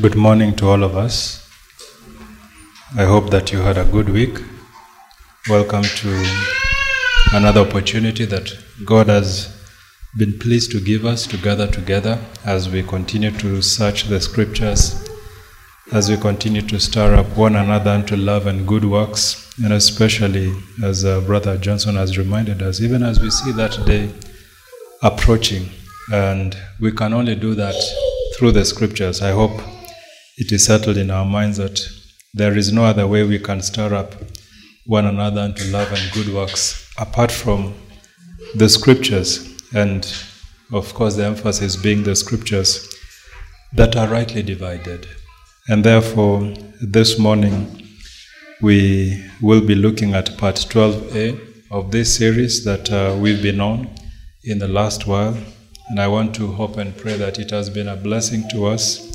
Good morning to all of us. I hope that you had a good week. Welcome to another opportunity that God has been pleased to give us to gather together as we continue to search the scriptures, as we continue to stir up one another unto love and good works, and especially as uh, Brother Johnson has reminded us, even as we see that day approaching, and we can only do that through the scriptures. I hope it is settled in our minds that there is no other way we can stir up one another unto love and good works apart from the scriptures, and of course, the emphasis being the scriptures that are rightly divided. And therefore, this morning we will be looking at part 12a of this series that uh, we've been on in the last while. And I want to hope and pray that it has been a blessing to us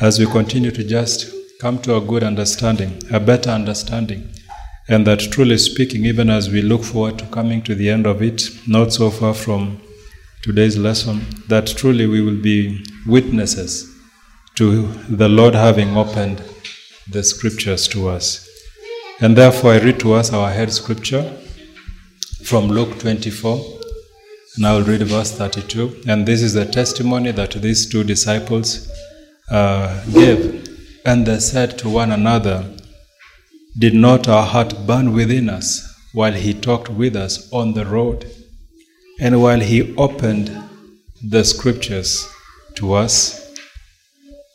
as we continue to just come to a good understanding, a better understanding. And that truly speaking, even as we look forward to coming to the end of it, not so far from today's lesson, that truly we will be witnesses to the Lord having opened the scriptures to us. And therefore, I read to us our head scripture from Luke 24, and I will read verse 32. And this is the testimony that these two disciples uh, gave. And they said to one another, Did not our heart burn within us while he talked with us on the road, and while he opened the scriptures to us?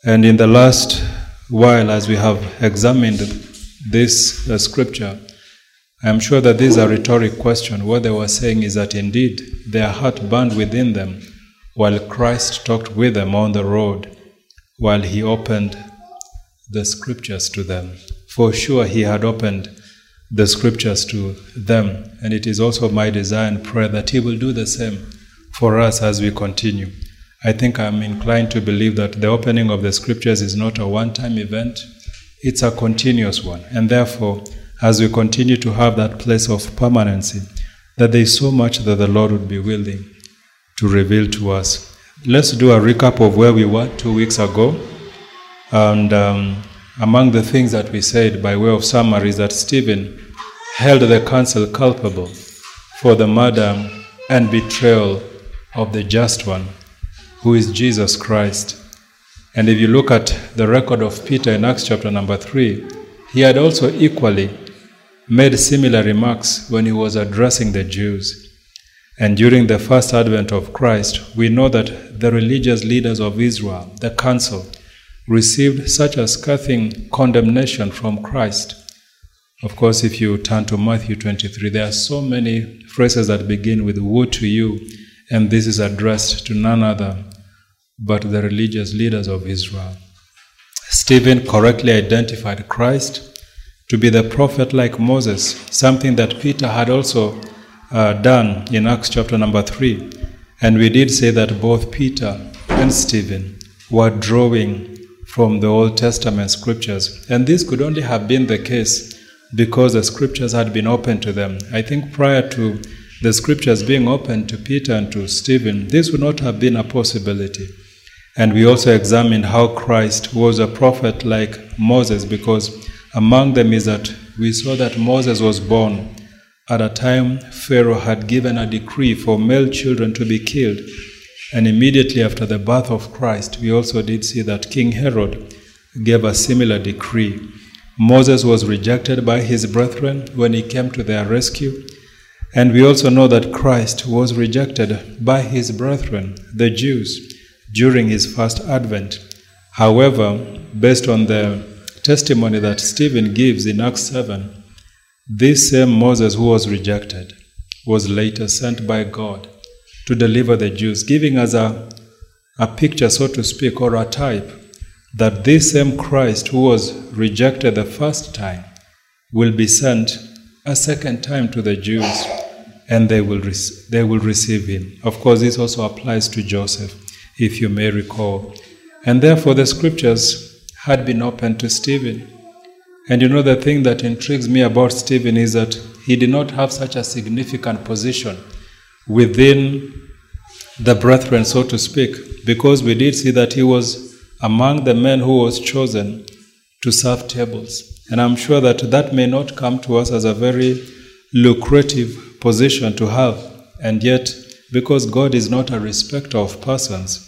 And in the last while, as we have examined this uh, scripture, I am sure that this is a rhetoric question. What they were saying is that indeed their heart burned within them while Christ talked with them on the road, while he opened the scriptures to them. For sure, he had opened the scriptures to them, and it is also my desire and prayer that he will do the same for us as we continue. I think I'm inclined to believe that the opening of the scriptures is not a one time event, it's a continuous one. And therefore, as we continue to have that place of permanency, that there is so much that the Lord would be willing to reveal to us. Let's do a recap of where we were two weeks ago. And um, among the things that we said by way of summary is that Stephen held the council culpable for the murder and betrayal of the just one, who is Jesus Christ. And if you look at the record of Peter in Acts chapter number 3, he had also equally made similar remarks when he was addressing the Jews. And during the first advent of Christ, we know that the religious leaders of Israel, the council, received such a scathing condemnation from Christ. Of course, if you turn to Matthew 23, there are so many phrases that begin with Woe to you, and this is addressed to none other but the religious leaders of Israel. Stephen correctly identified Christ to be the prophet like Moses, something that Peter had also uh, done in Acts chapter number 3. And we did say that both Peter and Stephen were drawing from the Old Testament scriptures. And this could only have been the case because the scriptures had been open to them. I think prior to the scriptures being open to Peter and to Stephen, this would not have been a possibility. And we also examined how Christ was a prophet like Moses, because among them is that we saw that Moses was born at a time Pharaoh had given a decree for male children to be killed. And immediately after the birth of Christ, we also did see that King Herod gave a similar decree. Moses was rejected by his brethren when he came to their rescue. And we also know that Christ was rejected by his brethren, the Jews during his first advent. However, based on the testimony that Stephen gives in Acts 7, this same Moses who was rejected was later sent by God to deliver the Jews, giving us a, a picture, so to speak, or a type that this same Christ who was rejected the first time will be sent a second time to the Jews and they will, they will receive him. Of course, this also applies to Joseph if you may recall. And therefore, the scriptures had been opened to Stephen. And you know, the thing that intrigues me about Stephen is that he did not have such a significant position within the brethren, so to speak, because we did see that he was among the men who was chosen to serve tables. And I'm sure that that may not come to us as a very lucrative position to have. And yet, because God is not a respecter of persons,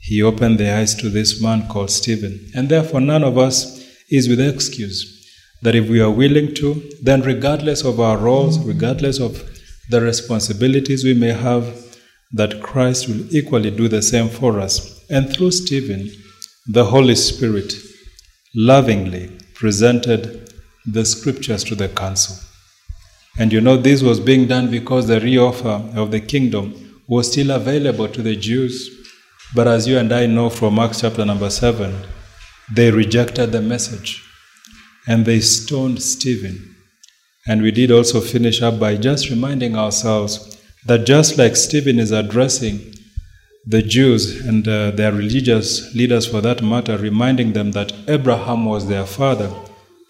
he opened the eyes to this man called Stephen. And therefore, none of us is with excuse. That if we are willing to, then regardless of our roles, regardless of the responsibilities we may have, that Christ will equally do the same for us. And through Stephen, the Holy Spirit lovingly presented the scriptures to the council. And you know, this was being done because the reoffer of the kingdom was still available to the Jews. But as you and I know from Acts chapter number 7, they rejected the message and they stoned Stephen. And we did also finish up by just reminding ourselves that just like Stephen is addressing the Jews and uh, their religious leaders for that matter, reminding them that Abraham was their father,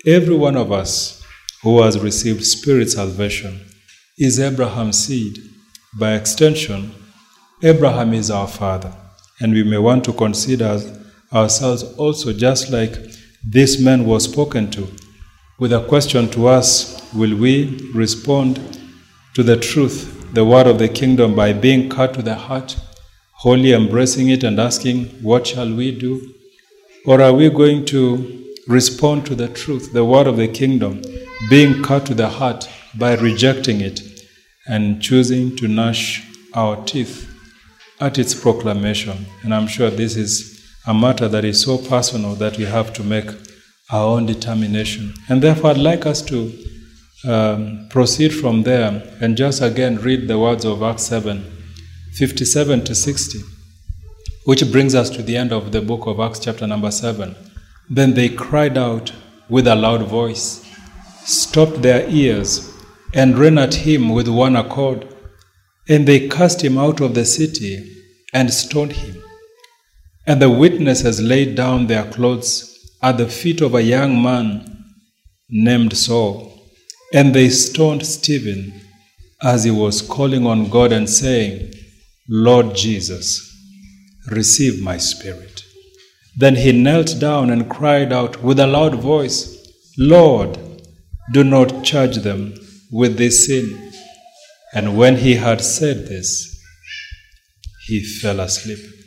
every one of us who has received spirit salvation is Abraham's seed. By extension, Abraham is our father. And we may want to consider ourselves also just like this man was spoken to, with a question to us Will we respond to the truth, the word of the kingdom, by being cut to the heart, wholly embracing it and asking, What shall we do? Or are we going to respond to the truth, the word of the kingdom, being cut to the heart by rejecting it and choosing to gnash our teeth at its proclamation? And I'm sure this is a matter that is so personal that we have to make our own determination. And therefore, I'd like us to um, proceed from there and just again read the words of Acts 7 57 to 60, which brings us to the end of the book of Acts, chapter number 7. Then they cried out with a loud voice, stopped their ears, and ran at him with one accord. And they cast him out of the city and stoned him. And the witnesses laid down their clothes at the feet of a young man named Saul. And they stoned Stephen as he was calling on God and saying, Lord Jesus, receive my spirit. Then he knelt down and cried out with a loud voice, Lord, do not charge them with this sin. And when he had said this, he fell asleep.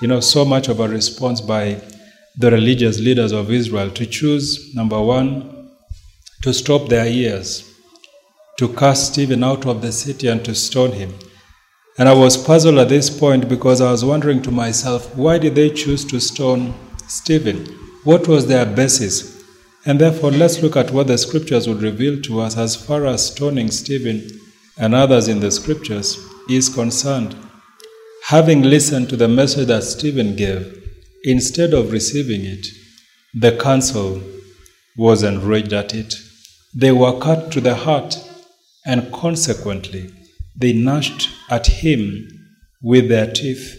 You know, so much of a response by the religious leaders of Israel to choose, number one, to stop their ears, to cast Stephen out of the city and to stone him. And I was puzzled at this point because I was wondering to myself, why did they choose to stone Stephen? What was their basis? And therefore, let's look at what the scriptures would reveal to us as far as stoning Stephen and others in the scriptures is concerned. Having listened to the message that Stephen gave, instead of receiving it, the council was enraged at it. They were cut to the heart, and consequently, they gnashed at him with their teeth.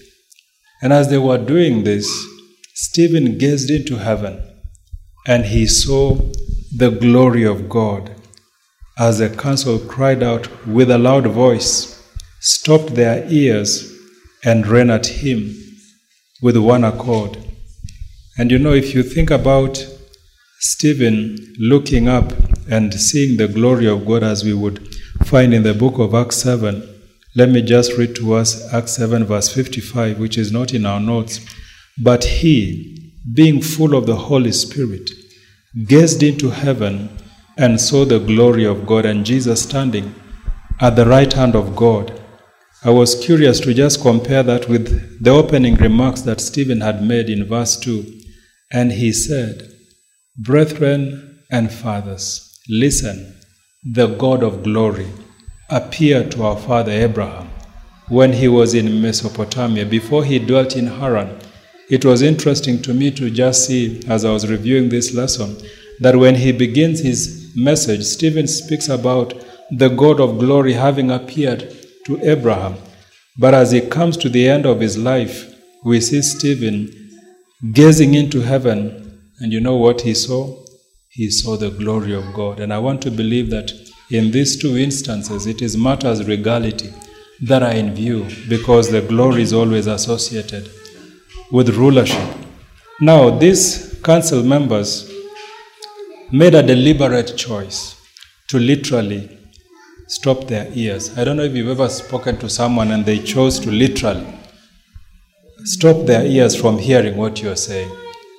And as they were doing this, Stephen gazed into heaven, and he saw the glory of God. As the council cried out with a loud voice, stopped their ears, and ran at him with one accord. And you know, if you think about Stephen looking up and seeing the glory of God as we would find in the book of Acts 7, let me just read to us Acts 7, verse 55, which is not in our notes. But he, being full of the Holy Spirit, gazed into heaven and saw the glory of God and Jesus standing at the right hand of God. I was curious to just compare that with the opening remarks that Stephen had made in verse 2. And he said, Brethren and fathers, listen, the God of glory appeared to our father Abraham when he was in Mesopotamia, before he dwelt in Haran. It was interesting to me to just see, as I was reviewing this lesson, that when he begins his message, Stephen speaks about the God of glory having appeared to Abraham. But as he comes to the end of his life, we see Stephen gazing into heaven, and you know what he saw? He saw the glory of God. And I want to believe that in these two instances, it is matters regality that are in view because the glory is always associated with rulership. Now, these council members made a deliberate choice to literally stop their ears. I don't know if you've ever spoken to someone and they chose to literally stop their ears from hearing what you're saying.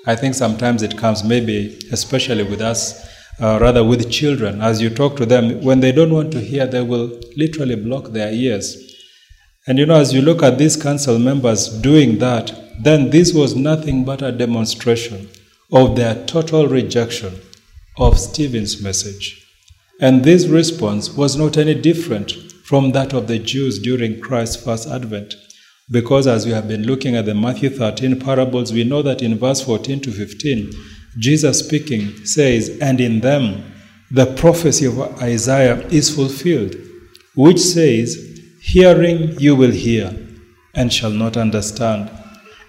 I think sometimes it comes, maybe especially with us, uh, rather with children. As you talk to them, when they don't want to hear, they will literally block their ears. And you know, as you look at these council members doing that, then this was nothing but a demonstration of their total rejection of Stephen's message. And this response was not any different from that of the Jews during Christ's first advent. Because as we have been looking at the Matthew 13 parables, we know that in verse 14 to 15, Jesus speaking says, And in them the prophecy of Isaiah is fulfilled, which says, Hearing you will hear and shall not understand,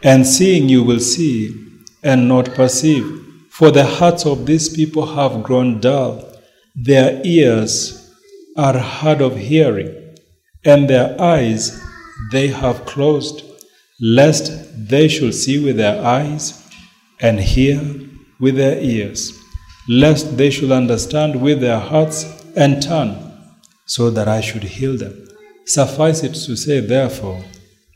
and seeing you will see and not perceive. For the hearts of these people have grown dull, their ears are hard of hearing, and their eyes they have closed, lest they should see with their eyes and hear with their ears, lest they should understand with their hearts and turn, so that I should heal them. Suffice it to say, therefore,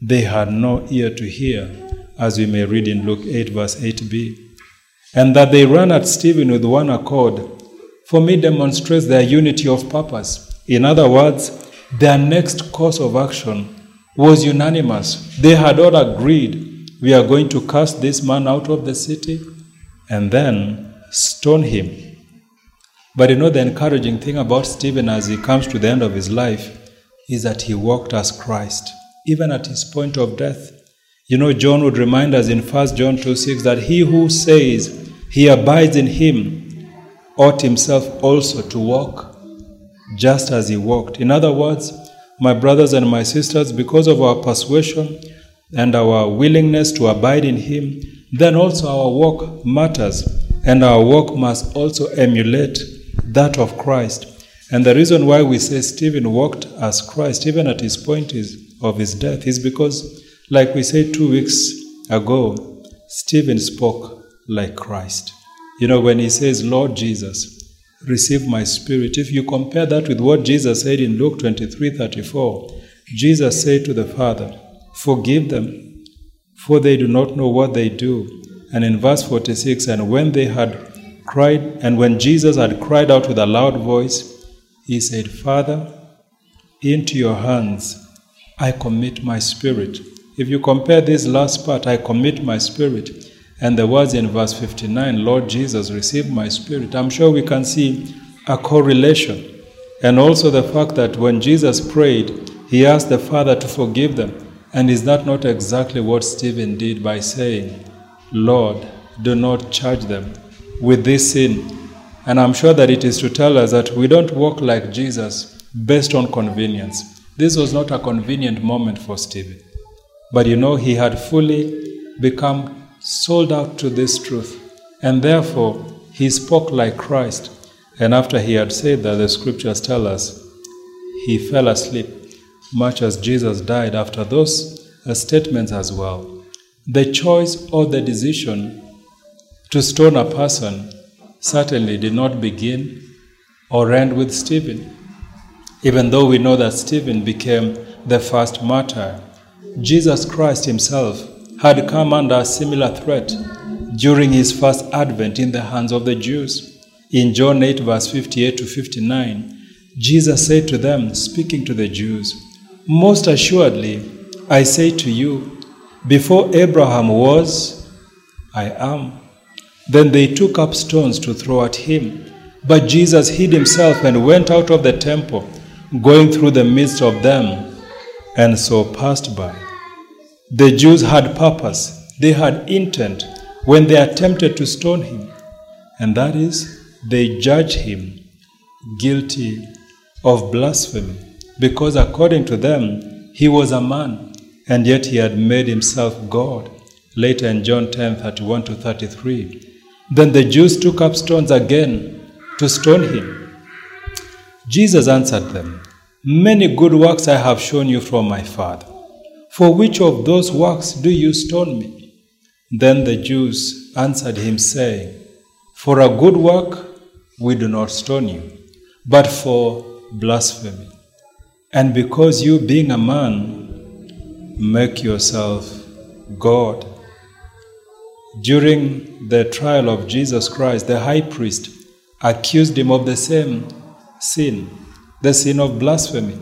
they had no ear to hear, as we may read in Luke 8, verse 8b, and that they ran at Stephen with one accord, for me demonstrates their unity of purpose. In other words, their next course of action was unanimous. They had all agreed, we are going to cast this man out of the city and then stone him. But you know, the encouraging thing about Stephen as he comes to the end of his life is that he walked as Christ, even at his point of death. You know, John would remind us in 1 John 2 6 that he who says he abides in him ought himself also to walk just as he walked. In other words, my brothers and my sisters, because of our persuasion and our willingness to abide in Him, then also our walk matters, and our walk must also emulate that of Christ. And the reason why we say Stephen walked as Christ, even at his point is, of his death, is because, like we said two weeks ago, Stephen spoke like Christ. You know, when he says, Lord Jesus, receive my spirit. If you compare that with what Jesus said in Luke 23 34, Jesus said to the Father, Forgive them, for they do not know what they do. And in verse 46, and when they had cried, and when Jesus had cried out with a loud voice, he said, Father, into your hands I commit my spirit. If you compare this last part, I commit my spirit, and the words in verse 59, Lord Jesus, receive my spirit, I'm sure we can see a correlation. And also the fact that when Jesus prayed, he asked the Father to forgive them. And is that not exactly what Stephen did by saying, Lord, do not charge them with this sin? And I'm sure that it is to tell us that we don't walk like Jesus based on convenience. This was not a convenient moment for Stephen. But you know, he had fully become sold out to this truth. And therefore, he spoke like Christ. And after he had said that, the scriptures tell us he fell asleep, much as Jesus died after those statements as well. The choice or the decision to stone a person certainly did not begin or end with Stephen. Even though we know that Stephen became the first martyr, Jesus Christ himself had come under a similar threat during his first advent in the hands of the Jews. In John 8, verse 58 to 59, Jesus said to them, speaking to the Jews, Most assuredly, I say to you, before Abraham was, I am. Then they took up stones to throw at him. But Jesus hid himself and went out of the temple, going through the midst of them, and so passed by. The Jews had purpose, they had intent when they attempted to stone him, and that is, they judged him guilty of blasphemy, because according to them, he was a man, and yet he had made himself God. Later in John 10 31 to 33. Then the Jews took up stones again to stone him. Jesus answered them, Many good works I have shown you from my Father. For which of those works do you stone me? Then the Jews answered him, saying, For a good work we do not stone you, but for blasphemy. And because you, being a man, make yourself God. During the trial of Jesus Christ, the high priest accused him of the same sin, the sin of blasphemy,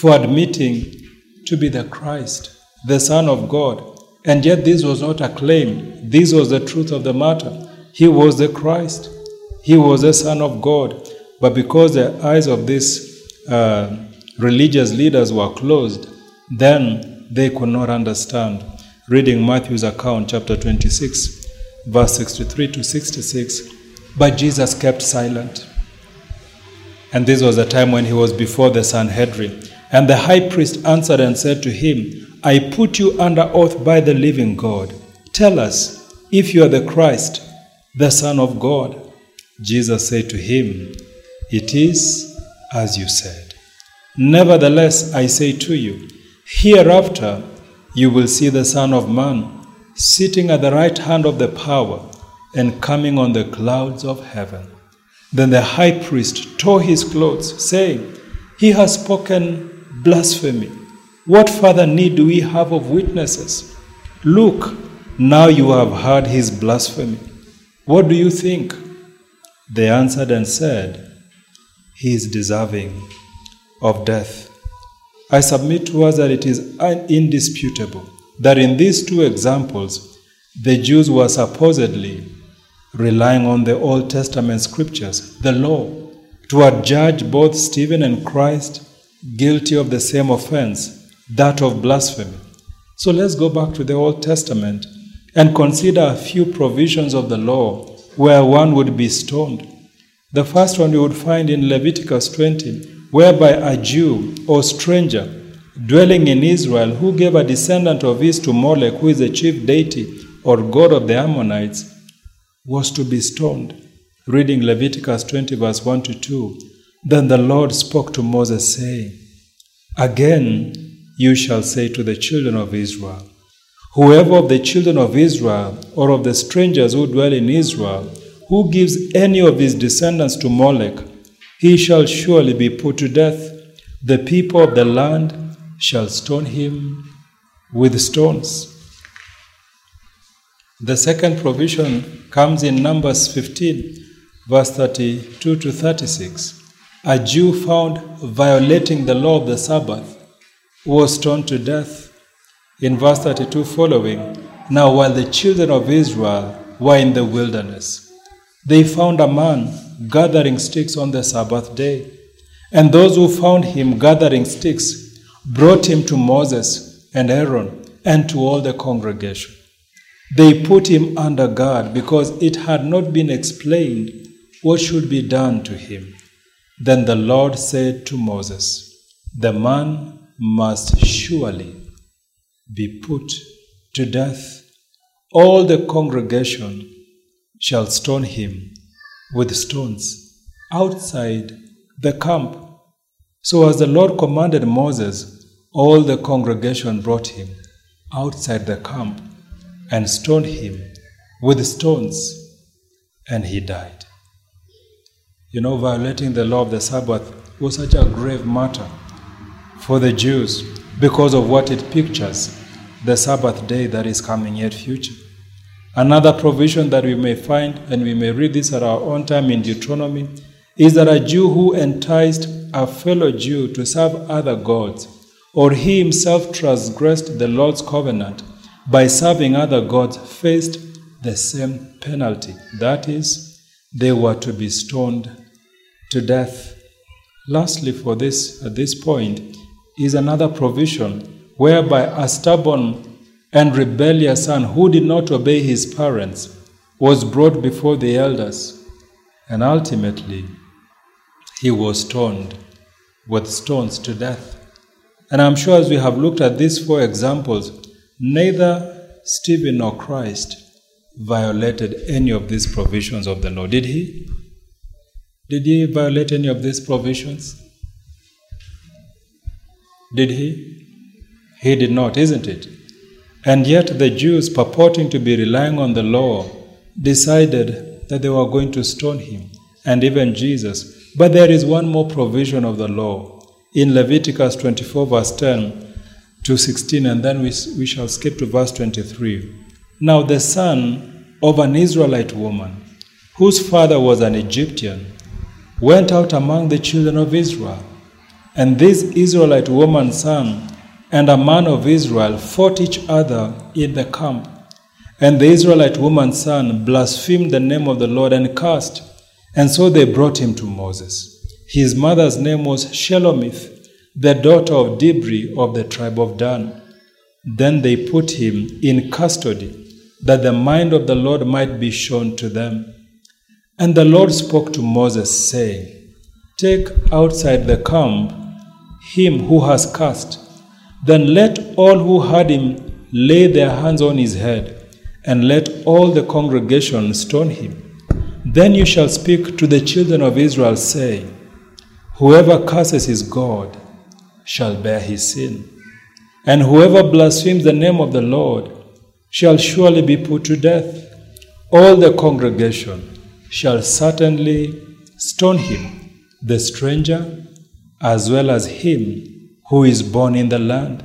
for admitting to be the Christ, the Son of God. And yet, this was not a claim, this was the truth of the matter. He was the Christ, he was the Son of God. But because the eyes of these uh, religious leaders were closed, then they could not understand. Reading Matthew's account, chapter 26, verse 63 to 66, but Jesus kept silent. And this was a time when he was before the Sanhedrin. And the high priest answered and said to him, I put you under oath by the living God. Tell us if you are the Christ, the Son of God. Jesus said to him, It is as you said. Nevertheless, I say to you, hereafter you will see the Son of Man sitting at the right hand of the power and coming on the clouds of heaven. Then the high priest tore his clothes, saying, He has spoken blasphemy. What further need do we have of witnesses? Look, now you have heard his blasphemy. What do you think? They answered and said, He is deserving of death. I submit to us that it is indisputable that in these two examples, the Jews were supposedly relying on the Old Testament scriptures, the law, to adjudge both Stephen and Christ guilty of the same offense, that of blasphemy. So let's go back to the Old Testament and consider a few provisions of the law where one would be stoned. The first one you would find in Leviticus 20, whereby a Jew or stranger dwelling in Israel who gave a descendant of his to Molech, who is the chief deity or god of the Ammonites, was to be stoned. Reading Leviticus 20, verse 1 to 2. Then the Lord spoke to Moses, saying, Again you shall say to the children of Israel, Whoever of the children of Israel or of the strangers who dwell in Israel, who gives any of his descendants to Molech, he shall surely be put to death. The people of the land shall stone him with stones. The second provision comes in Numbers 15, verse 32 to 36. A Jew found violating the law of the Sabbath was stoned to death. In verse 32 following, now while the children of Israel were in the wilderness, they found a man gathering sticks on the Sabbath day. And those who found him gathering sticks brought him to Moses and Aaron and to all the congregation. They put him under guard because it had not been explained what should be done to him. Then the Lord said to Moses, The man must surely be put to death. All the congregation shall stone him with stones outside the camp. So, as the Lord commanded Moses, all the congregation brought him outside the camp and stoned him with stones, and he died. You know, violating the law of the Sabbath was such a grave matter for the Jews because of what it pictures the Sabbath day that is coming yet future. Another provision that we may find, and we may read this at our own time in Deuteronomy, is that a Jew who enticed a fellow Jew to serve other gods, or he himself transgressed the Lord's covenant by serving other gods, faced the same penalty. That is, they were to be stoned to death. Lastly, for this, at this point, is another provision whereby a stubborn and rebellious son who did not obey his parents was brought before the elders, and ultimately he was stoned with stones to death. And I'm sure as we have looked at these four examples, neither Stephen nor Christ violated any of these provisions of the law. Did he? Did he violate any of these provisions? Did he? He did not, isn't it? And yet the Jews, purporting to be relying on the law, decided that they were going to stone him, and even Jesus. But there is one more provision of the law in Leviticus 24, verse 10 to 16, and then we, we shall skip to verse 23. Now, the son of an Israelite woman, whose father was an Egyptian, went out among the children of Israel. And this Israelite woman's son and a man of Israel fought each other in the camp. And the Israelite woman's son blasphemed the name of the Lord and cursed. And so they brought him to Moses. His mother's name was Shelomith, the daughter of Dibri of the tribe of Dan. Then they put him in custody, that the mind of the Lord might be shown to them. And the Lord spoke to Moses, saying, Take outside the camp him who has cast. Then let all who heard him lay their hands on his head, and let all the congregation stone him. Then you shall speak to the children of Israel, saying, Whoever curses his God shall bear his sin, and whoever blasphemes the name of the Lord shall surely be put to death. All the congregation shall certainly stone him, the stranger, as well as him who is born in the land.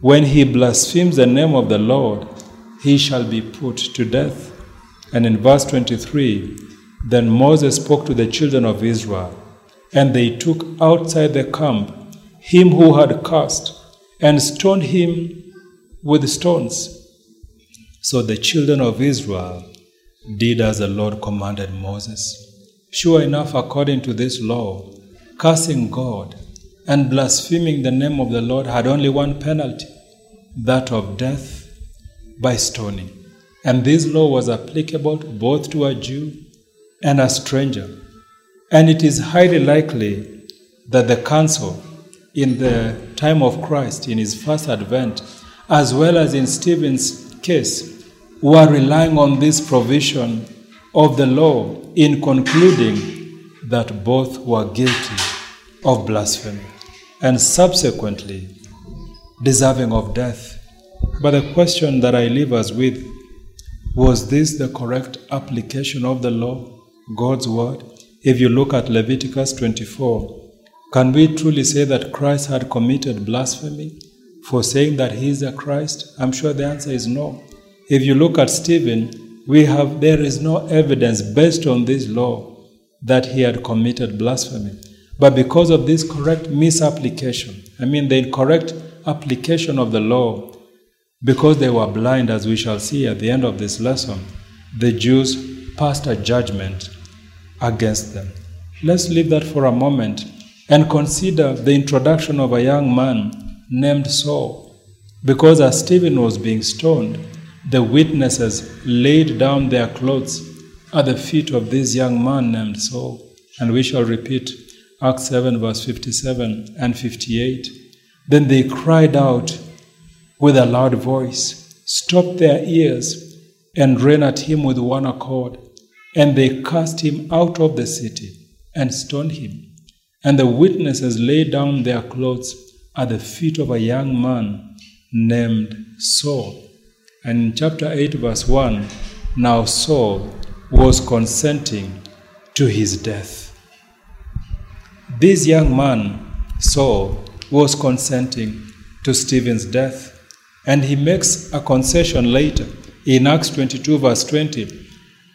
When he blasphemes the name of the Lord, he shall be put to death. And in verse 23, then Moses spoke to the children of Israel, and they took outside the camp him who had cast, and stoned him with stones. So the children of Israel did as the Lord commanded Moses. Sure enough, according to this law, cursing God and blaspheming the name of the Lord had only one penalty that of death by stoning. And this law was applicable both to a Jew and a stranger. And it is highly likely that the council in the time of Christ, in his first advent, as well as in Stephen's case, were relying on this provision of the law in concluding that both were guilty of blasphemy and subsequently deserving of death. But the question that I leave us with was this the correct application of the law, God's word? If you look at Leviticus 24, can we truly say that Christ had committed blasphemy for saying that he is a Christ? I'm sure the answer is no. If you look at Stephen, we have there is no evidence based on this law that he had committed blasphemy. But because of this correct misapplication, I mean the incorrect application of the law, because they were blind, as we shall see at the end of this lesson, the Jews passed a judgment against them. Let's leave that for a moment and consider the introduction of a young man named Saul. Because as Stephen was being stoned, the witnesses laid down their clothes at the feet of this young man named Saul. And we shall repeat Acts 7, verse 57 and 58. Then they cried out with a loud voice, stopped their ears, and ran at him with one accord. And they cast him out of the city and stoned him. And the witnesses laid down their clothes at the feet of a young man named Saul. And in chapter 8, verse 1, now Saul was consenting to his death. This young man, Saul, was consenting to Stephen's death. And he makes a concession later in Acts 22, verse 20,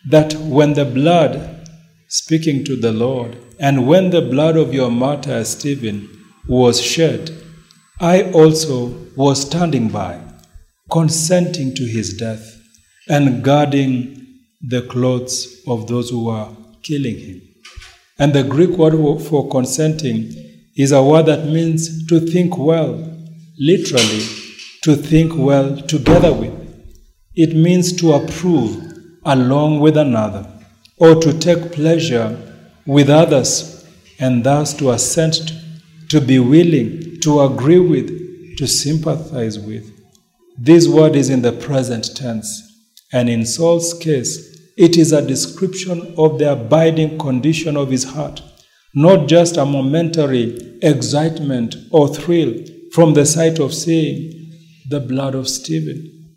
that when the blood, speaking to the Lord, and when the blood of your martyr Stephen was shed, I also was standing by consenting to his death and guarding the clothes of those who were killing him. And the Greek word for consenting is a word that means to think well, literally, to think well together with. It means to approve along with another, or to take pleasure with others, and thus to assent to, to be willing, to agree with, to sympathize with. This word is in the present tense, and in Saul's case, it is a description of the abiding condition of his heart, not just a momentary excitement or thrill from the sight of seeing the blood of Stephen.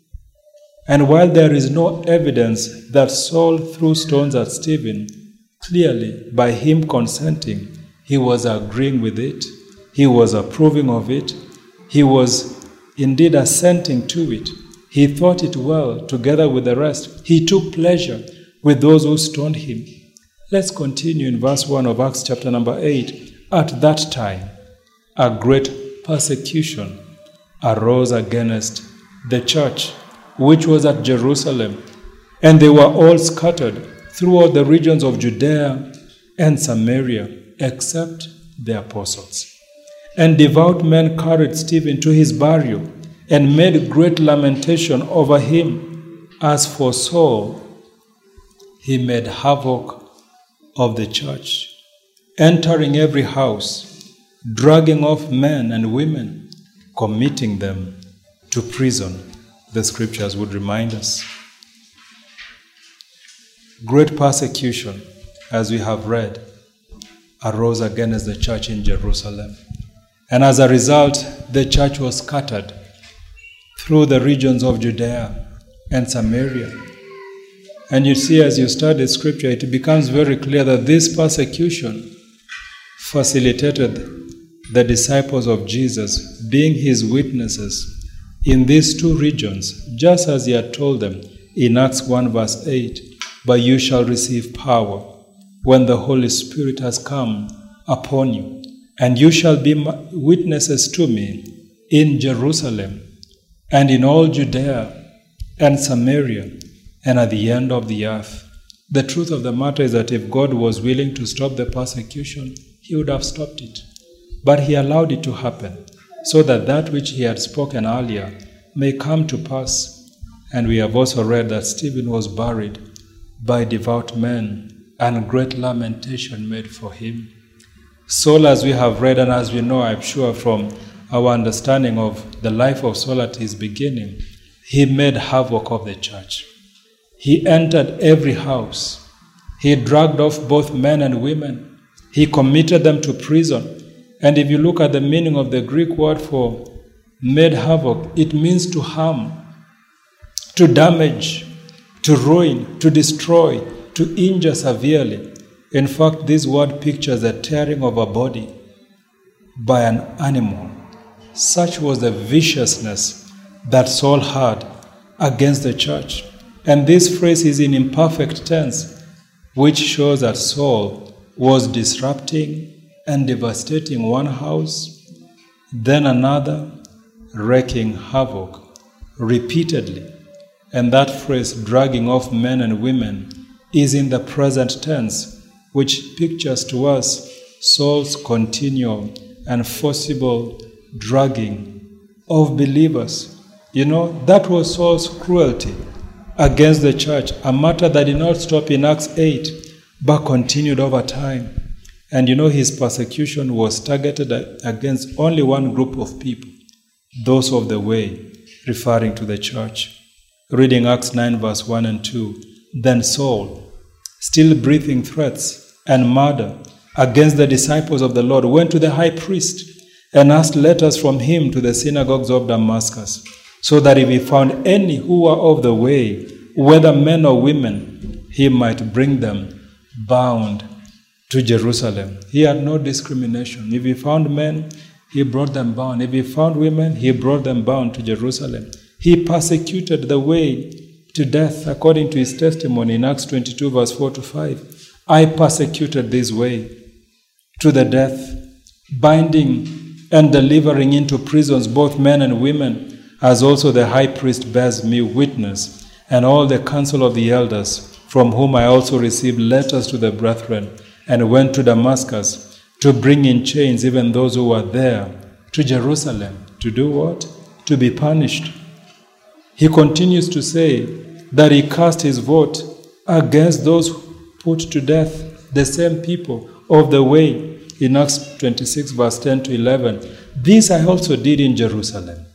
And while there is no evidence that Saul threw stones at Stephen, clearly by him consenting, he was agreeing with it, he was approving of it, he was indeed assenting to it. He thought it well together with the rest. He took pleasure with those who stoned him. Let's continue in verse 1 of Acts chapter number 8. At that time, a great persecution arose against the church which was at Jerusalem, and they were all scattered throughout the regions of Judea and Samaria, except the apostles. And devout men carried Stephen to his burial and made great lamentation over him. As for Saul, he made havoc of the church, entering every house, dragging off men and women, committing them to prison the scriptures would remind us. Great persecution, as we have read, arose against the church in Jerusalem. And as a result, the church was scattered through the regions of Judea and Samaria. And you see, as you study scripture, it becomes very clear that this persecution facilitated the disciples of Jesus being his witnesses in these two regions, just as he had told them in Acts 1, verse 8 But you shall receive power when the Holy Spirit has come upon you, and you shall be witnesses to me in Jerusalem and in all Judea and Samaria and at the end of the earth. The truth of the matter is that if God was willing to stop the persecution, he would have stopped it. But he allowed it to happen so that that which he had spoken earlier may come to pass. And we have also read that Stephen was buried by devout men, and great lamentation made for him. Saul, as we have read and as we know, I'm sure from our understanding of the life of Saul at his beginning, he made havoc of the church. He entered every house. He dragged off both men and women. He committed them to prison. And if you look at the meaning of the Greek word for made havoc, it means to harm, to damage, to ruin, to destroy, to injure severely. In fact, this word pictures the tearing of a body by an animal. Such was the viciousness that Saul had against the church. And this phrase is in imperfect tense, which shows that Saul was disrupting and devastating one house, then another, wreaking havoc repeatedly. And that phrase, dragging off men and women, is in the present tense, which pictures to us Saul's continual and forcible dragging of believers. You know, that was Saul's cruelty against the church, a matter that did not stop in Acts 8, but continued over time. And you know, his persecution was targeted against only one group of people, those of the way, referring to the church. Reading Acts 9, verse 1 and 2. Then Saul, still breathing threats and murder against the disciples of the Lord, went to the high priest and asked letters from him to the synagogues of Damascus, so that if he found any who were of the way, whether men or women, he might bring them bound to Jerusalem. He had no discrimination. If he found men, he brought them bound. If he found women, he brought them bound to Jerusalem. He persecuted the way to death according to his testimony in Acts 22, verse 4 to 5. I persecuted this way to the death, binding and delivering into prisons both men and women, as also the high priest bears me witness, and all the council of the elders, from whom I also received letters to the brethren and went to Damascus to bring in chains even those who were there to Jerusalem. To do what? To be punished. He continues to say that he cast his vote against those put to death, the same people of the way in Acts 26, verse 10 to 11. This I also did in Jerusalem.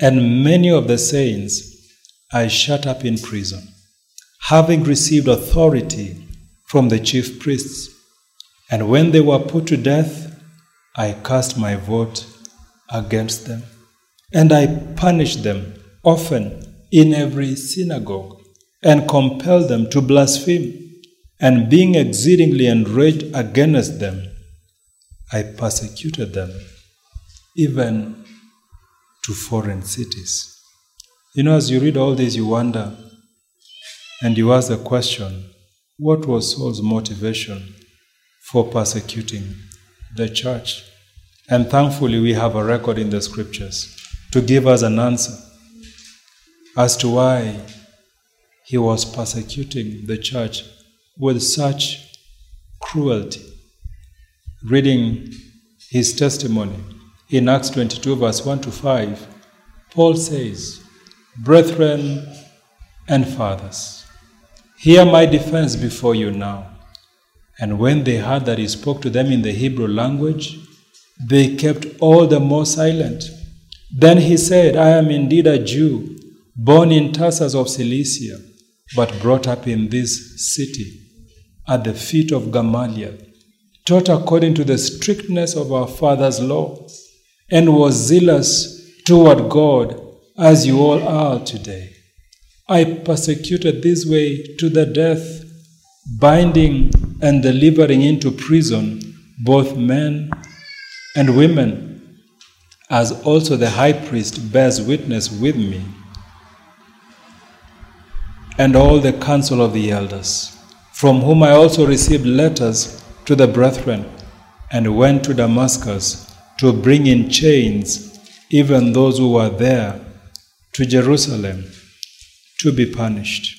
And many of the saints I shut up in prison, having received authority from the chief priests. And when they were put to death, I cast my vote against them. And I punished them often in every synagogue and compelled them to blaspheme. And being exceedingly enraged against them, I persecuted them, even to foreign cities. You know, as you read all this, you wonder and you ask the question what was Saul's motivation for persecuting the church? And thankfully, we have a record in the scriptures to give us an answer as to why he was persecuting the church with such cruelty. Reading his testimony in Acts 22, verse 1 to 5, Paul says, Brethren and fathers, hear my defense before you now. And when they heard that he spoke to them in the Hebrew language, they kept all the more silent. Then he said, I am indeed a Jew, born in Tarsus of Cilicia, but brought up in this city at the feet of Gamaliel, taught according to the strictness of our father's law, and was zealous toward God as you all are today. I persecuted this way to the death, binding and delivering into prison both men and women, as also the high priest bears witness with me, and all the council of the elders, from whom I also received letters to the brethren, and went to Damascus to bring in chains even those who were there to Jerusalem to be punished.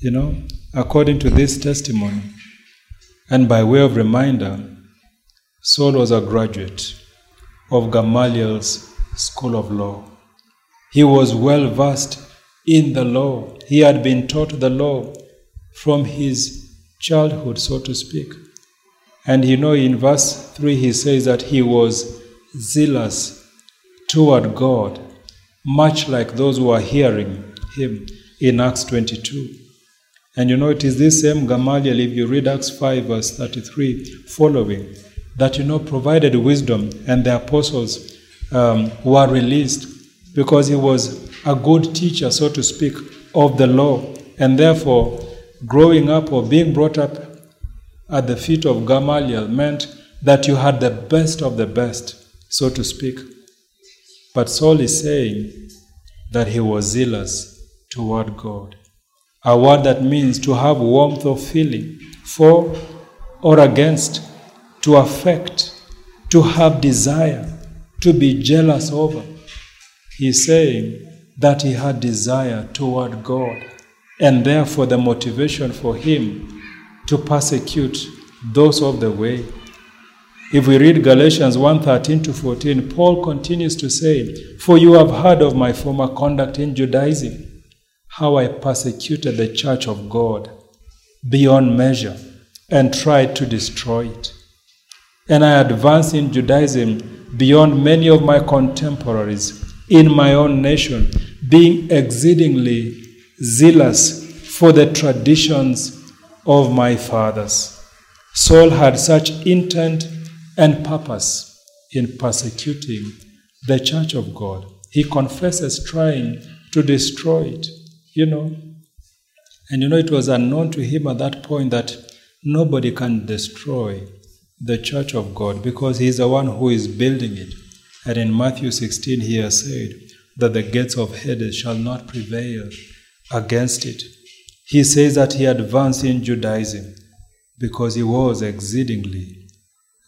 You know, according to this testimony, and by way of reminder, Saul was a graduate of Gamaliel's school of law. He was well versed in the law. He had been taught the law from his childhood, so to speak. And you know, in verse 3, he says that he was zealous toward God, much like those who are hearing him in Acts 22. And you know, it is this same Gamaliel, if you read Acts 5, verse 33 following, that you know provided wisdom, and the apostles um, were released because he was a good teacher, so to speak, of the law. And therefore, growing up or being brought up at the feet of Gamaliel meant that you had the best of the best, so to speak. But Saul is saying that he was zealous toward God. A word that means to have warmth of feeling for or against, to affect, to have desire, to be jealous over. He's saying that he had desire toward God, and therefore the motivation for him to persecute those of the way. If we read Galatians 1:13 to 14, Paul continues to say, "For you have heard of my former conduct in Judaism, how I persecuted the church of God beyond measure and tried to destroy it. And I advanced in Judaism beyond many of my contemporaries in my own nation, being exceedingly zealous for the traditions of my fathers. Saul had such intent and purpose in persecuting the church of God. He confesses trying to destroy it, you know. And you know, it was unknown to him at that point that nobody can destroy the church of God because he is the one who is building it. And in Matthew 16, he has said that the gates of Hades shall not prevail against it. He says that he advanced in Judaism because he was exceedingly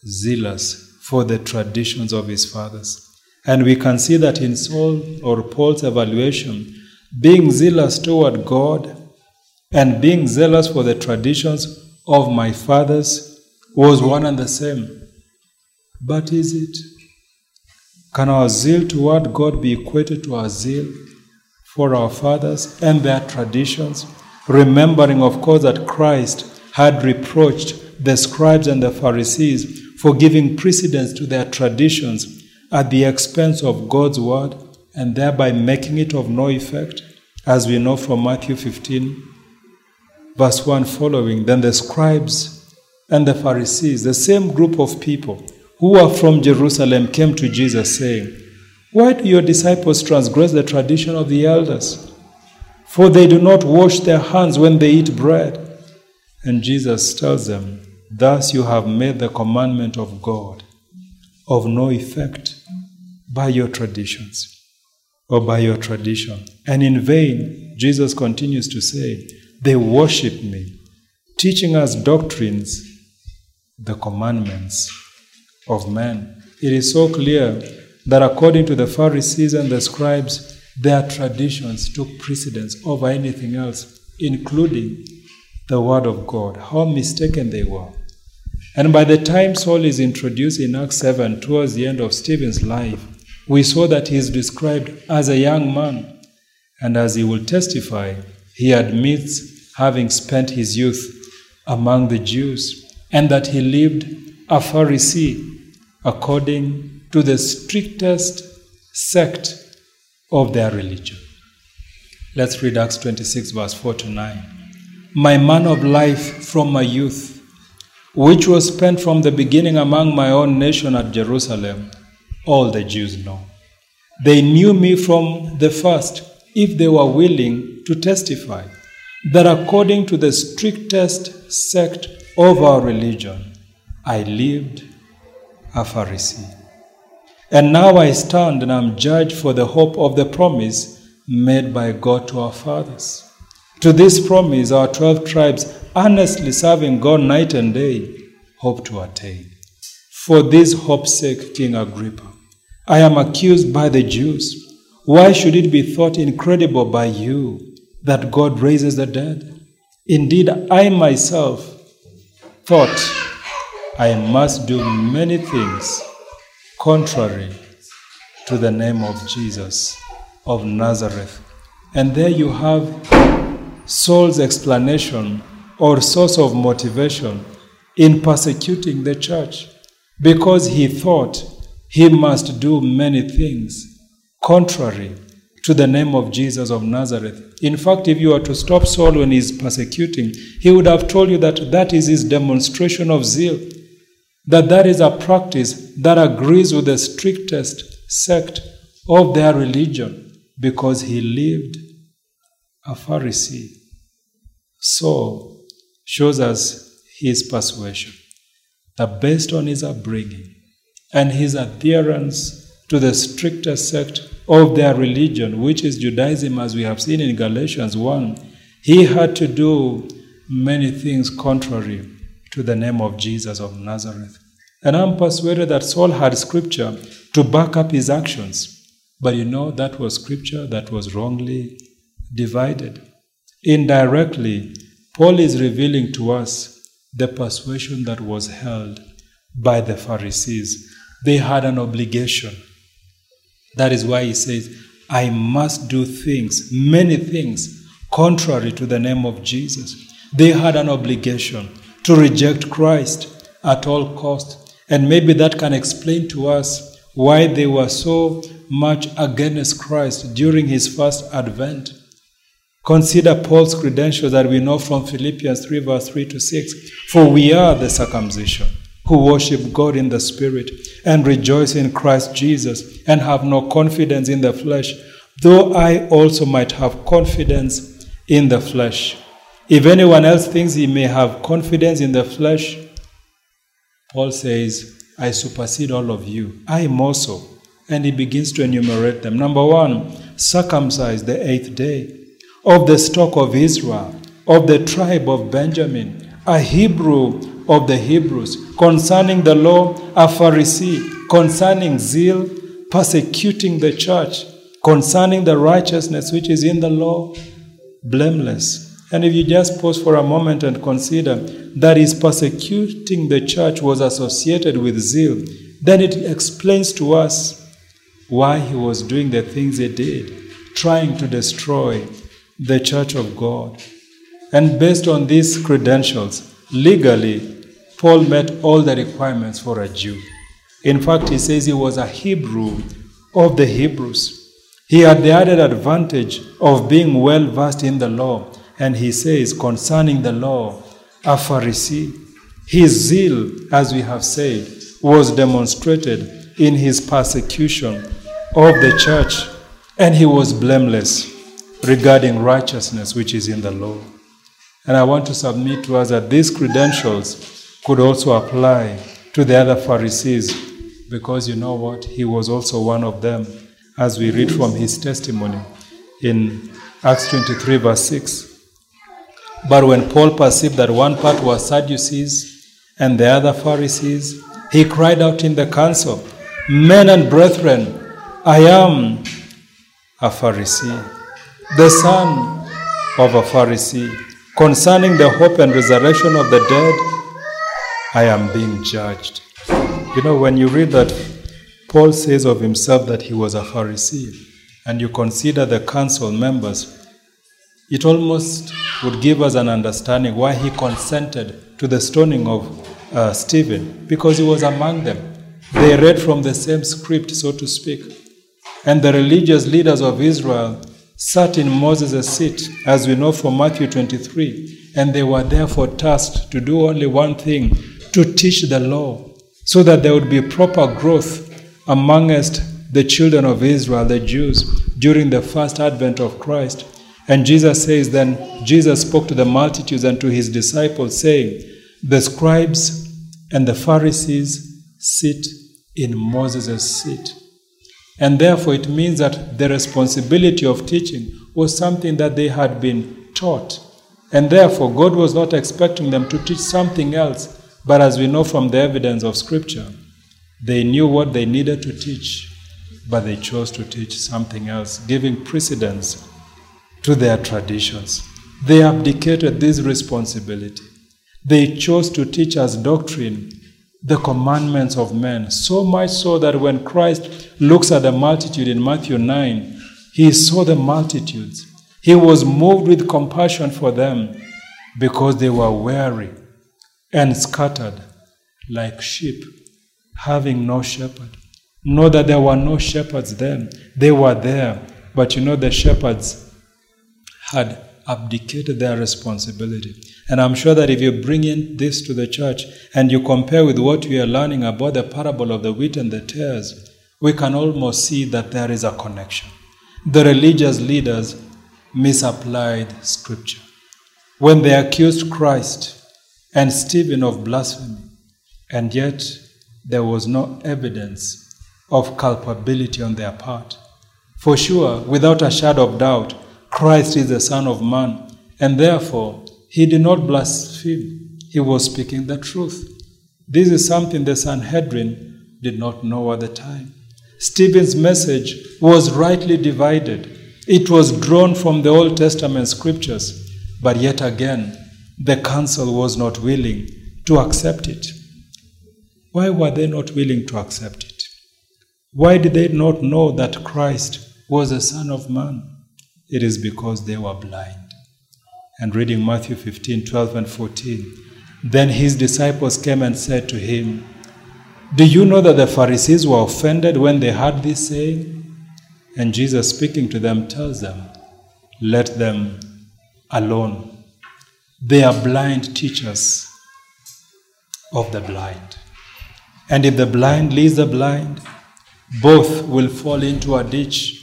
zealous for the traditions of his fathers. And we can see that in Saul or Paul's evaluation, being zealous toward God and being zealous for the traditions of my fathers was one and the same. But is it? Can our zeal toward God be equated to our zeal for our fathers and their traditions? Remembering, of course, that Christ had reproached the scribes and the Pharisees for giving precedence to their traditions at the expense of God's word and thereby making it of no effect, as we know from Matthew 15, verse 1 following. Then the scribes and the Pharisees, the same group of people who were from Jerusalem, came to Jesus saying, Why do your disciples transgress the tradition of the elders? for they do not wash their hands when they eat bread. And Jesus tells them, Thus you have made the commandment of God of no effect by your traditions or by your tradition. And in vain, Jesus continues to say, They worship me, teaching us doctrines, the commandments of men. It is so clear that according to the Pharisees and the scribes, their traditions took precedence over anything else, including the Word of God. How mistaken they were. And by the time Saul is introduced in Acts 7, towards the end of Stephen's life, we saw that he is described as a young man. And as he will testify, he admits having spent his youth among the Jews and that he lived a Pharisee according to the strictest sect of their religion. Let's read Acts 26, verse 4 to 9. My man of life from my youth, which was spent from the beginning among my own nation at Jerusalem, all the Jews know. They knew me from the first, if they were willing to testify, that according to the strictest sect of our religion, I lived a Pharisee. And now I stand and am judged for the hope of the promise made by God to our fathers. To this promise, our 12 tribes, earnestly serving God night and day, hope to attain. For this hope's sake, King Agrippa, I am accused by the Jews. Why should it be thought incredible by you that God raises the dead? Indeed, I myself thought I must do many things contrary to the name of Jesus of Nazareth. And there you have Saul's explanation or source of motivation in persecuting the church because he thought he must do many things contrary to the name of Jesus of Nazareth. In fact, if you were to stop Saul when he's persecuting, he would have told you that that is his demonstration of zeal that that is a practice that agrees with the strictest sect of their religion because he lived a Pharisee. So, shows us his persuasion that based on his upbringing and his adherence to the strictest sect of their religion, which is Judaism, as we have seen in Galatians 1, he had to do many things contrary to the name of Jesus of Nazareth. And I'm persuaded that Saul had scripture to back up his actions. But you know, that was scripture that was wrongly divided. Indirectly, Paul is revealing to us the persuasion that was held by the Pharisees. They had an obligation. That is why he says, I must do things, many things, contrary to the name of Jesus. They had an obligation to reject Christ at all cost. And maybe that can explain to us why they were so much against Christ during his first advent. Consider Paul's credentials that we know from Philippians 3, verse 3 to 6. For we are the circumcision who worship God in the Spirit and rejoice in Christ Jesus and have no confidence in the flesh, though I also might have confidence in the flesh. If anyone else thinks he may have confidence in the flesh, Paul says, I supersede all of you. I am also. And he begins to enumerate them. Number one, circumcised the eighth day, of the stock of Israel, of the tribe of Benjamin, a Hebrew of the Hebrews, concerning the law, a Pharisee, concerning zeal, persecuting the church, concerning the righteousness which is in the law, blameless. And if you just pause for a moment and consider that his persecuting the church was associated with zeal, then it explains to us why he was doing the things he did, trying to destroy the church of God. And based on these credentials, legally, Paul met all the requirements for a Jew. In fact, he says he was a Hebrew of the Hebrews. He had the added advantage of being well versed in the law and he says, concerning the law, a Pharisee, his zeal, as we have said, was demonstrated in his persecution of the church, and he was blameless. regarding righteousness which is in the law. And I want to submit to us that these credentials could also apply to the other Pharisees because you know what? He was also one of them, as we read from his testimony in Acts 23, verse 6. But when Paul perceived that one part was Sadducees and the other Pharisees, he cried out in the council, Men and brethren, I am a Pharisee, the son of a Pharisee. Concerning the hope and resurrection of the dead, I am being judged. You know, when you read that, Paul says of himself that he was a Pharisee, and you consider the council members, it almost would give us an understanding why he consented to the stoning of uh, Stephen, because he was among them. They read from the same script, so to speak. And the religious leaders of Israel sat in Moses' seat, as we know from Matthew 23, and they were therefore tasked to do only one thing to teach the law, so that there would be proper growth amongst the children of Israel, the Jews, during the first advent of Christ. And Jesus says, Then Jesus spoke to the multitudes and to his disciples, saying, The scribes and the Pharisees sit in Moses' seat. And therefore, it means that the responsibility of teaching was something that they had been taught. And therefore, God was not expecting them to teach something else. But as we know from the evidence of Scripture, they knew what they needed to teach, but they chose to teach something else, giving precedence to their traditions. They abdicated this responsibility. They chose to teach as doctrine the commandments of men, so much so that when Christ looks at the multitude in Matthew 9, he saw the multitudes. He was moved with compassion for them because they were weary and scattered like sheep, having no shepherd. Know that there were no shepherds then. They were there, but you know, the shepherds had abdicated their responsibility. And I'm sure that if you bring in this to the church and you compare with what we are learning about the parable of the wheat and the tares, we can almost see that there is a connection. The religious leaders misapplied scripture. When they accused Christ and Stephen of blasphemy, and yet there was no evidence of culpability on their part. For sure, without a shadow of doubt, Christ is the Son of Man, and therefore he did not blaspheme. He was speaking the truth. This is something the Sanhedrin did not know at the time. Stephen's message was rightly divided. It was drawn from the Old Testament scriptures, but yet again, the council was not willing to accept it. Why were they not willing to accept it? Why did they not know that Christ was the Son of Man? It is because they were blind. And reading Matthew 15, 12, and 14, then his disciples came and said to him, Do you know that the Pharisees were offended when they heard this saying? And Jesus, speaking to them, tells them, Let them alone. They are blind teachers of the blind. And if the blind leads the blind, both will fall into a ditch.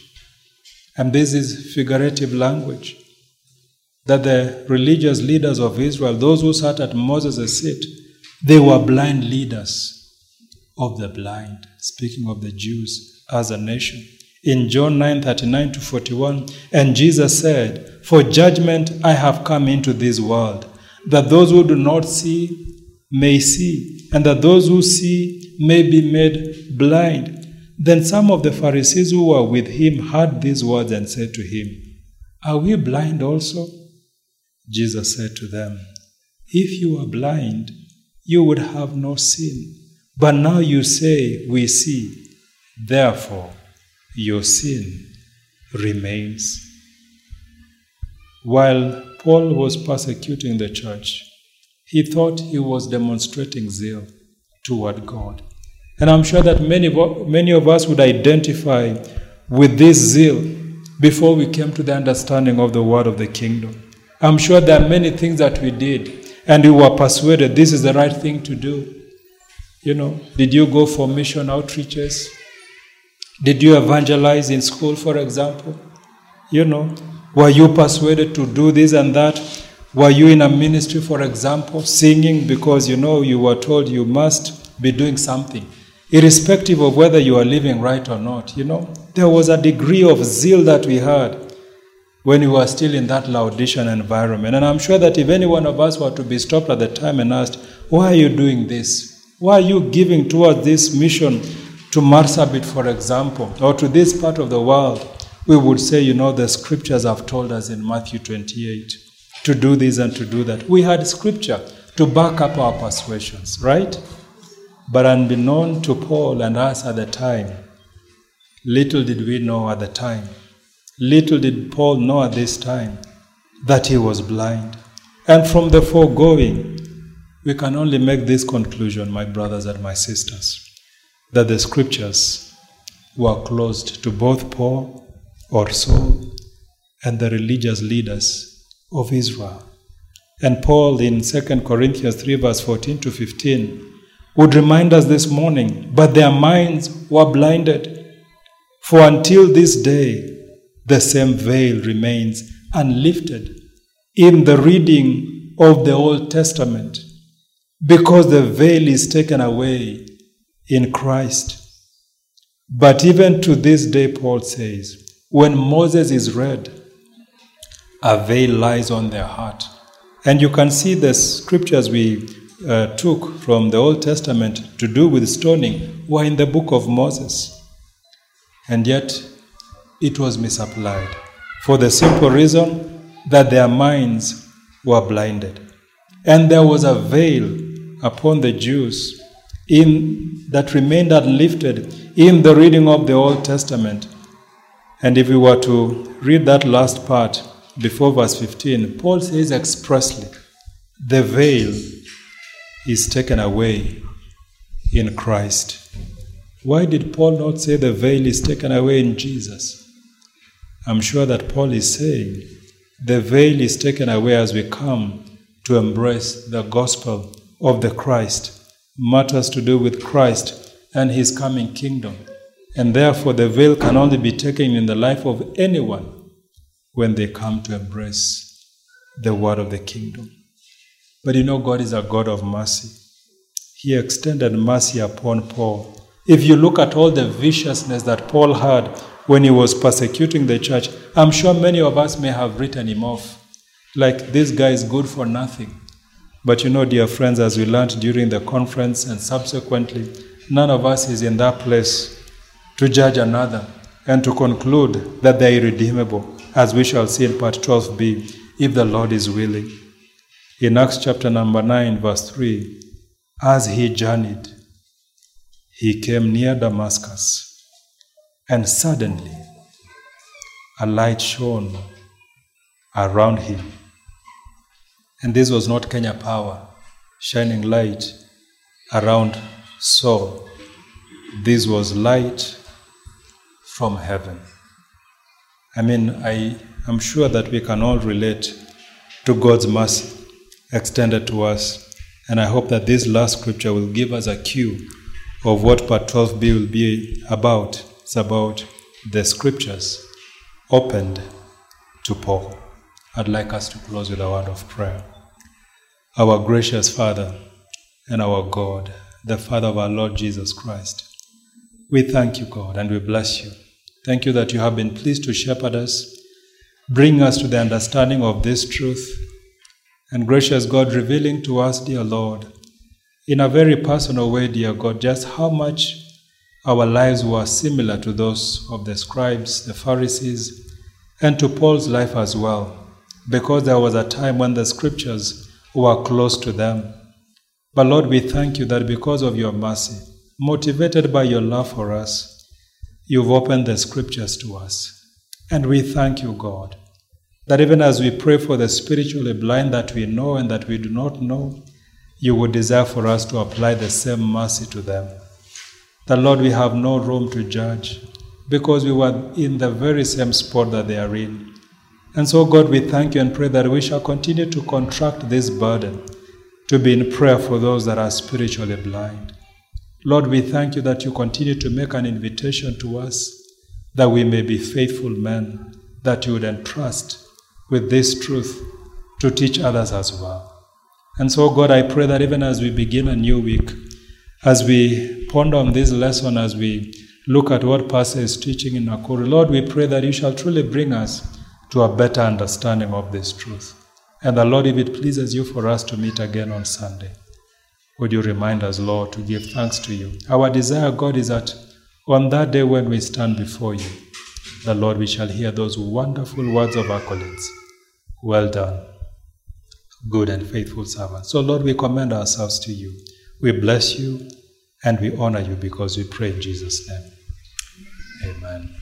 And this is figurative language. That the religious leaders of Israel, those who sat at Moses' seat, they were blind leaders of the blind, speaking of the Jews as a nation. In John 9 39 to 41, and Jesus said, For judgment I have come into this world, that those who do not see may see, and that those who see may be made blind. Then some of the Pharisees who were with him heard these words and said to him, Are we blind also? Jesus said to them, If you were blind, you would have no sin. But now you say, We see. Therefore, your sin remains. While Paul was persecuting the church, he thought he was demonstrating zeal toward God. And I'm sure that many, many of us would identify with this zeal before we came to the understanding of the word of the kingdom. I'm sure there are many things that we did and we were persuaded this is the right thing to do. You know, did you go for mission outreaches? Did you evangelize in school, for example? You know, Were you persuaded to do this and that? Were you in a ministry, for example, singing because you know you were told you must be doing something, irrespective of whether you are living right or not? You know, there was a degree of zeal that we had when we were still in that Laodicean environment. And I'm sure that if any one of us were to be stopped at the time and asked, Why are you doing this? Why are you giving towards this mission to Marsabit, for example, or to this part of the world? We would say, you know, the scriptures have told us in Matthew 28 to do this and to do that. We had scripture to back up our persuasions, right? But unbeknown to Paul and us at the time, little did we know at the time, little did Paul know at this time that he was blind. And from the foregoing, we can only make this conclusion, my brothers and my sisters, that the scriptures were closed to both Paul or Saul and the religious leaders of Israel. And Paul in 2 Corinthians 3, verse 14 to 15, would remind us this morning, but their minds were blinded. For until this day, the same veil remains unlifted in the reading of the Old Testament, because the veil is taken away in Christ. But even to this day, Paul says, when Moses is read, a veil lies on their heart. And you can see the scriptures we uh, took from the Old Testament to do with stoning were in the book of Moses. And yet, it was misapplied for the simple reason that their minds were blinded. And there was a veil upon the Jews in, that remained unlifted in the reading of the Old Testament. And if we were to read that last part before verse 15, Paul says expressly, the veil is taken away in Christ. Why did Paul not say the veil is taken away in Jesus? I'm sure that Paul is saying the veil is taken away as we come to embrace the gospel of the Christ, matters to do with Christ and his coming kingdom. And therefore, the veil can only be taken in the life of anyone when they come to embrace the word of the kingdom. But you know, God is a God of mercy. He extended mercy upon Paul. If you look at all the viciousness that Paul had when he was persecuting the church, I'm sure many of us may have written him off. Like, this guy is good for nothing. But you know, dear friends, as we learned during the conference and subsequently, none of us is in that place to judge another and to conclude that they are irredeemable, as we shall see in part 12b, if the Lord is willing. In Acts chapter number 9, verse 3, as he journeyed, he came near Damascus, and suddenly a light shone around him. And this was not Kenya power shining light around Saul. This was light from heaven. I mean, I am sure that we can all relate to God's mercy extended to us. And I hope that this last scripture will give us a cue of what part 12b will be about. It's about the scriptures opened to Paul. I'd like us to close with a word of prayer. Our gracious Father and our God, the Father of our Lord Jesus Christ, we thank you, God, and we bless you. Thank you that you have been pleased to shepherd us, bring us to the understanding of this truth, and gracious God, revealing to us, dear Lord, in a very personal way, dear God, just how much our lives were similar to those of the scribes, the Pharisees, and to Paul's life as well, because there was a time when the scriptures were close to them. But Lord, we thank you that because of your mercy, motivated by your love for us, you've opened the scriptures to us. And we thank you, God, that even as we pray for the spiritually blind that we know and that we do not know, you would desire for us to apply the same mercy to them. That, Lord, we have no room to judge because we were in the very same spot that they are in. And so, God, we thank you and pray that we shall continue to contract this burden to be in prayer for those that are spiritually blind. Lord, we thank you that you continue to make an invitation to us that we may be faithful men that you would entrust with this truth to teach others as well. And so, God, I pray that even as we begin a new week, as we ponder on this lesson, as we look at what Pastor is teaching in Nakuru, Lord, we pray that you shall truly bring us to a better understanding of this truth. And the Lord, if it pleases you for us to meet again on Sunday, would you remind us, Lord, to give thanks to you? Our desire, God, is that on that day when we stand before you, the Lord, we shall hear those wonderful words of accolades. Well done, good and faithful servant. So, Lord, we commend ourselves to you. We bless you and we honor you because we pray in Jesus' name. Amen.